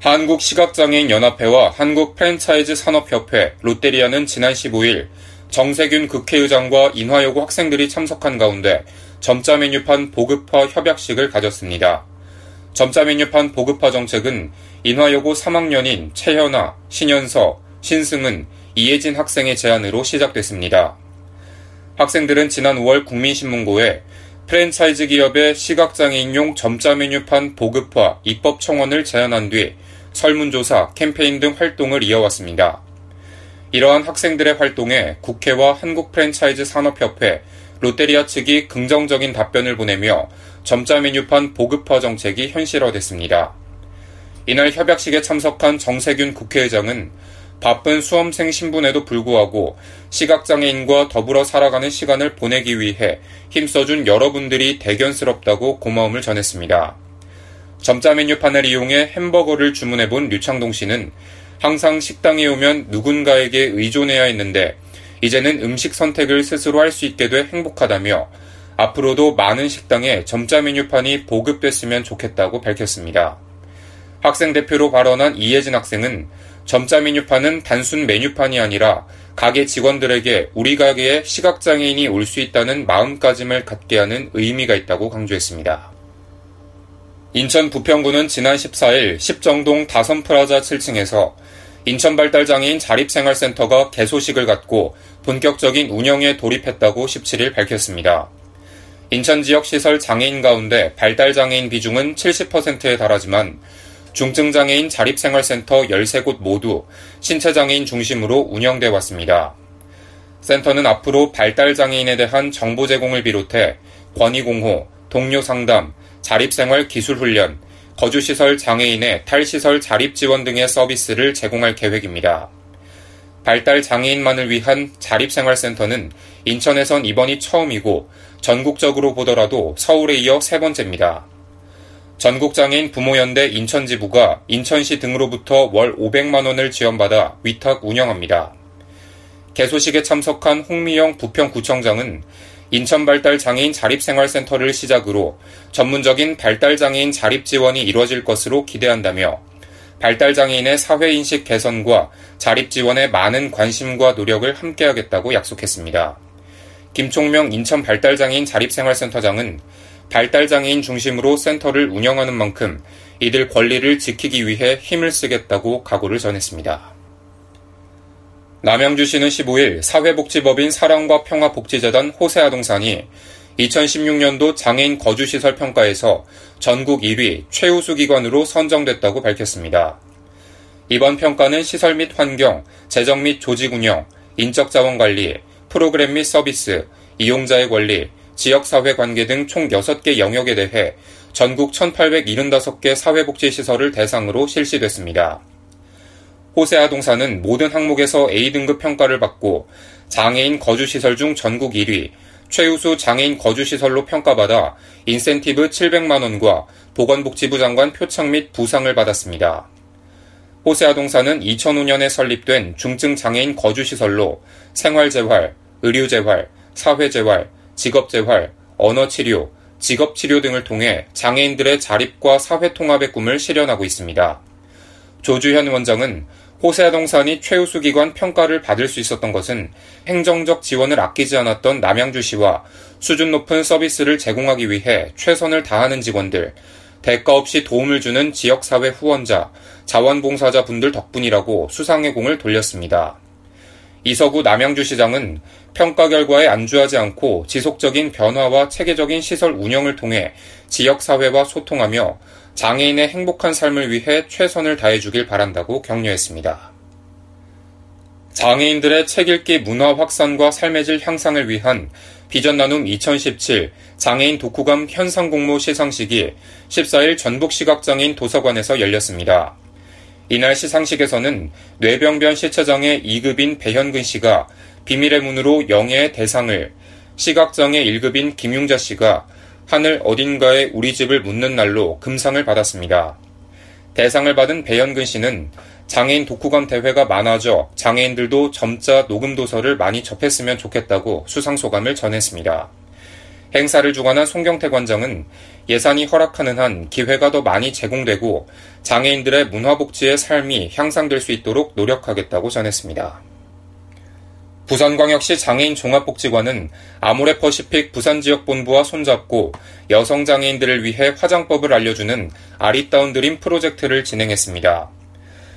한국시각장애인 연합회와 한국 프랜차이즈 산업협회 롯데리아는 지난 15일 정세균 국회의장과 인화여고 학생들이 참석한 가운데 점자 메뉴판 보급화 협약식을 가졌습니다. 점자 메뉴판 보급화 정책은 인화여고 3학년인 최현아, 신현서, 신승은, 이혜진 학생의 제안으로 시작됐습니다. 학생들은 지난 5월 국민신문고에 프랜차이즈 기업의 시각장애인용 점자 메뉴판 보급화 입법 청원을 제안한 뒤 설문조사, 캠페인 등 활동을 이어왔습니다. 이러한 학생들의 활동에 국회와 한국 프랜차이즈 산업협회, 롯데리아 측이 긍정적인 답변을 보내며 점자 메뉴판 보급화 정책이 현실화됐습니다. 이날 협약식에 참석한 정세균 국회의장은 바쁜 수험생 신분에도 불구하고 시각장애인과 더불어 살아가는 시간을 보내기 위해 힘써준 여러분들이 대견스럽다고 고마움을 전했습니다. 점자 메뉴판을 이용해 햄버거를 주문해 본 류창동 씨는 항상 식당에 오면 누군가에게 의존해야 했는데 이제는 음식 선택을 스스로 할 수 있게 돼 행복하다며 앞으로도 많은 식당에 점자 메뉴판이 보급됐으면 좋겠다고 밝혔습니다. 학생 대표로 발언한 이혜진 학생은 점자 메뉴판은 단순 메뉴판이 아니라 가게 직원들에게 우리 가게에 시각장애인이 올 수 있다는 마음가짐을 갖게 하는 의미가 있다고 강조했습니다. 인천 부평구는 지난 14일 십정동 다선프라자 7층에서 인천발달장애인 자립생활센터가 개소식을 갖고 본격적인 운영에 돌입했다고 17일 밝혔습니다. 인천 지역 시설 장애인 가운데 발달장애인 비중은 70%에 달하지만 중증장애인 자립생활센터 13곳 모두 신체장애인 중심으로 운영돼 왔습니다. 센터는 앞으로 발달장애인에 대한 정보 제공을 비롯해 권위공호, 동료 상담, 자립생활 기술훈련, 거주시설 장애인의 탈시설 자립 지원 등의 서비스를 제공할 계획입니다. 발달 장애인만을 위한 자립생활센터는 인천에선 이번이 처음이고 전국적으로 보더라도 서울에 이어 세 번째입니다. 전국장애인 부모연대 인천지부가 인천시 등으로부터 월 500만원을 지원받아 위탁 운영합니다. 개소식에 참석한 홍미영 부평구청장은 인천발달장애인 자립생활센터를 시작으로 전문적인 발달장애인 자립 지원이 이루어질 것으로 기대한다며 발달장애인의 사회인식 개선과 자립 지원에 많은 관심과 노력을 함께하겠다고 약속했습니다. 김총명 인천발달장애인 자립생활센터장은 발달장애인 중심으로 센터를 운영하는 만큼 이들 권리를 지키기 위해 힘을 쓰겠다고 각오를 전했습니다. 남양주시는 15일 사회복지법인 사랑과 평화복지재단 호세아동산이 2016년도 장애인 거주시설 평가에서 전국 1위 최우수 기관으로 선정됐다고 밝혔습니다. 이번 평가는 시설 및 환경, 재정 및 조직 운영, 인적 자원 관리, 프로그램 및 서비스, 이용자의 권리, 지역사회 관계 등 총 6개 영역에 대해 전국 1875개 사회복지시설을 대상으로 실시됐습니다. 호세 아동사는 모든 항목에서 A등급 평가를 받고 장애인 거주시설 중 전국 1위, 최우수 장애인 거주시설로 평가받아 인센티브 700만원과 보건복지부 장관 표창 및 부상을 받았습니다. 호세 아동사는 2005년에 설립된 중증 장애인 거주시설로 생활재활, 의료재활, 사회재활, 직업재활, 언어치료, 직업치료 등을 통해 장애인들의 자립과 사회통합의 꿈을 실현하고 있습니다. 조주현 원장은 호세아동산이 최우수 기관 평가를 받을 수 있었던 것은 행정적 지원을 아끼지 않았던 남양주시와 수준 높은 서비스를 제공하기 위해 최선을 다하는 직원들, 대가 없이 도움을 주는 지역사회 후원자, 자원봉사자 분들 덕분이라고 수상의 공을 돌렸습니다. 이서구 남양주시장은 평가 결과에 안주하지 않고 지속적인 변화와 체계적인 시설 운영을 통해 지역사회와 소통하며 장애인의 행복한 삶을 위해 최선을 다해주길 바란다고 격려했습니다. 장애인들의 책 읽기 문화 확산과 삶의 질 향상을 위한 비전 나눔 2017 장애인 독후감 현상 공모 시상식이 14일 전북 시각장애인 도서관에서 열렸습니다. 이날 시상식에서는 뇌병변 시체장애 2급인 배현근 씨가 비밀의 문으로 영예의 대상을, 시각장애 1급인 김용자 씨가 하늘 어딘가에 우리 집을 묻는 날로 금상을 받았습니다. 대상을 받은 배현근 씨는 장애인 독후감 대회가 많아져 장애인들도 점자 녹음 도서를 많이 접했으면 좋겠다고 수상 소감을 전했습니다. 행사를 주관한 송경태 관장은 예산이 허락하는 한 기회가 더 많이 제공되고 장애인들의 문화복지의 삶이 향상될 수 있도록 노력하겠다고 전했습니다. 부산광역시 장애인 종합복지관은 아모레퍼시픽 부산지역본부와 손잡고 여성 장애인들을 위해 화장법을 알려주는 아리따운 드림 프로젝트를 진행했습니다.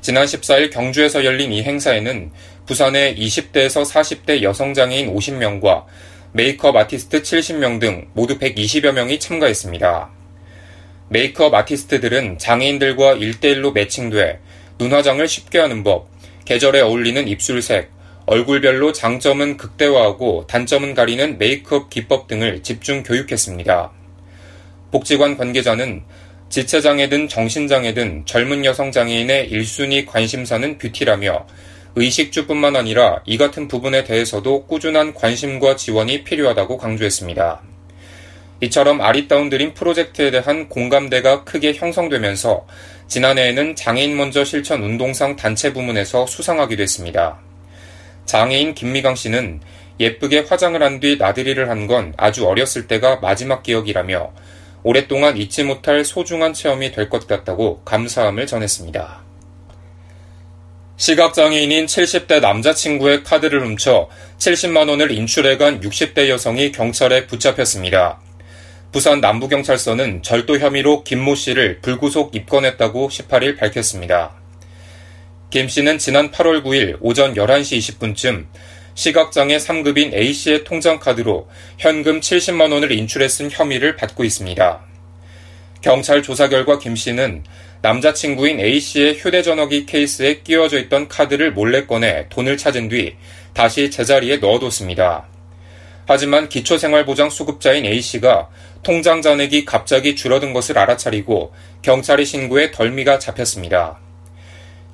지난 14일 경주에서 열린 이 행사에는 부산의 20대에서 40대 여성 장애인 50명과 메이크업 아티스트 70명 등 모두 120여 명이 참가했습니다. 메이크업 아티스트들은 장애인들과 1대1로 매칭돼 눈화장을 쉽게 하는 법, 계절에 어울리는 입술색, 얼굴별로 장점은 극대화하고 단점은 가리는 메이크업 기법 등을 집중 교육했습니다. 복지관 관계자는 지체장애든 정신장애든 젊은 여성 장애인의 1순위 관심사는 뷰티라며 의식주뿐만 아니라 이 같은 부분에 대해서도 꾸준한 관심과 지원이 필요하다고 강조했습니다. 이처럼 아리따운 드림 프로젝트에 대한 공감대가 크게 형성되면서 지난해에는 장애인 먼저 실천 운동상 단체 부문에서 수상하기도 했습니다. 장애인 김미강 씨는 예쁘게 화장을 한 뒤 나들이를 한 건 아주 어렸을 때가 마지막 기억이라며 오랫동안 잊지 못할 소중한 체험이 될 것 같다고 감사함을 전했습니다. 시각장애인인 70대 남자친구의 카드를 훔쳐 70만원을 인출해간 60대 여성이 경찰에 붙잡혔습니다. 부산 남부경찰서는 절도 혐의로 김모 씨를 불구속 입건했다고 18일 밝혔습니다. 김 씨는 지난 8월 9일 오전 11시 20분쯤 시각장애 3급인 A씨의 통장카드로 현금 70만 원을 인출해 쓴 혐의를 받고 있습니다. 경찰 조사 결과 김 씨는 남자친구인 A씨의 휴대전화기 케이스에 끼워져 있던 카드를 몰래 꺼내 돈을 찾은 뒤 다시 제자리에 넣어뒀습니다. 하지만 기초생활보장 수급자인 A씨가 통장 잔액이 갑자기 줄어든 것을 알아차리고 경찰이 신고해 덜미가 잡혔습니다.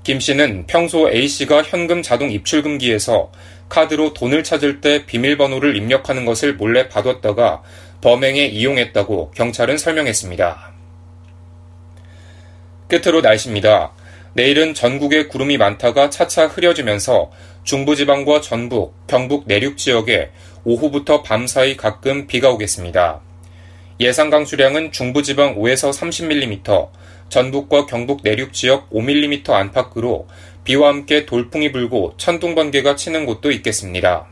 김 씨는 평소 A씨가 현금 자동 입출금기에서 카드로 돈을 찾을 때 비밀번호를 입력하는 것을 몰래 받았다가 범행에 이용했다고 경찰은 설명했습니다. 끝으로 날씨입니다. 내일은 전국에 구름이 많다가 차차 흐려지면서 중부지방과 전북, 경북 내륙 지역에 오후부터 밤사이 가끔 비가 오겠습니다. 예상 강수량은 중부지방 5에서 30mm, 전북과 경북 내륙 지역 5mm 안팎으로 비와 함께 돌풍이 불고 천둥 번개가 치는 곳도 있겠습니다.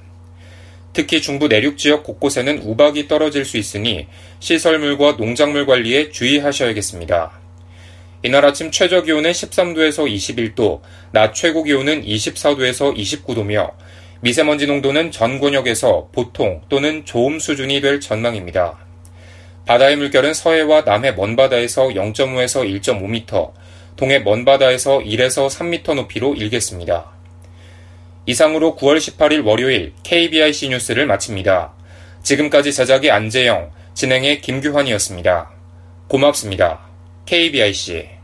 특히 중부 내륙 지역 곳곳에는 우박이 떨어질 수 있으니 시설물과 농작물 관리에 주의하셔야겠습니다. 이날 아침 최저 기온은 13도에서 21도, 낮 최고 기온은 24도에서 29도며 미세먼지 농도는 전 권역에서 보통 또는 좋음 수준이 될 전망입니다. 바다의 물결은 서해와 남해 먼바다에서 0.5에서 1.5m, 동해 먼바다에서 1에서 3m 높이로 일겠습니다. 이상으로 9월 18일 월요일 KBIC 뉴스를 마칩니다. 지금까지 제작의 안재영, 진행의 김규환이었습니다. 고맙습니다. KBIC